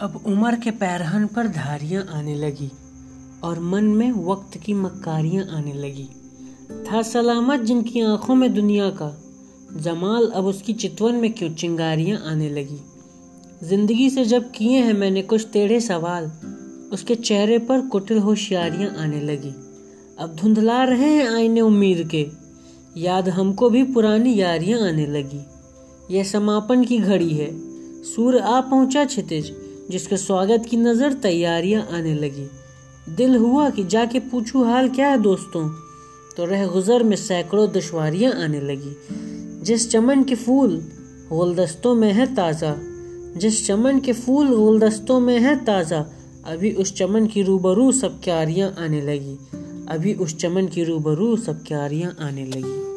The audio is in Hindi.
अब उमर के पैरहन पर धारियाँ आने लगी और मन में वक्त की मक्कारियाँ आने लगी। था सलामत जिनकी आँखों में दुनिया का, जमाल अब उसकी चितवन में क्यों चिंगारियाँ आने लगी। ज़िंदगी से जब किए हैं मैंने कुछ टेढ़े सवाल, उसके चेहरे पर कुटिल होशियारियाँ आने लगी। अब धुंधला रहे हैं आईने उम्मीद के, याद हमको भी पुरानी यारियाँ आने लगी। यह समापन की घड़ी है सूर्य आ पहुँचा छितिज जिसके स्वागत की नज़र तैयारियाँ आने लगी। दिल हुआ कि जाके पूछूँ, हाल क्या है दोस्तों? तो रह गुजर में सैकड़ों दुश्वारियाँ आने लगी। जिस चमन के फूल गुलदस्तों में है ताज़ा, जिस चमन के फूल गुलदस्तों में है ताज़ा, अभी उस चमन की रूबरू सब क्यारियाँ आने लगी। अभी उस चमन की रूबरू सब क्यारियाँ आने लगी।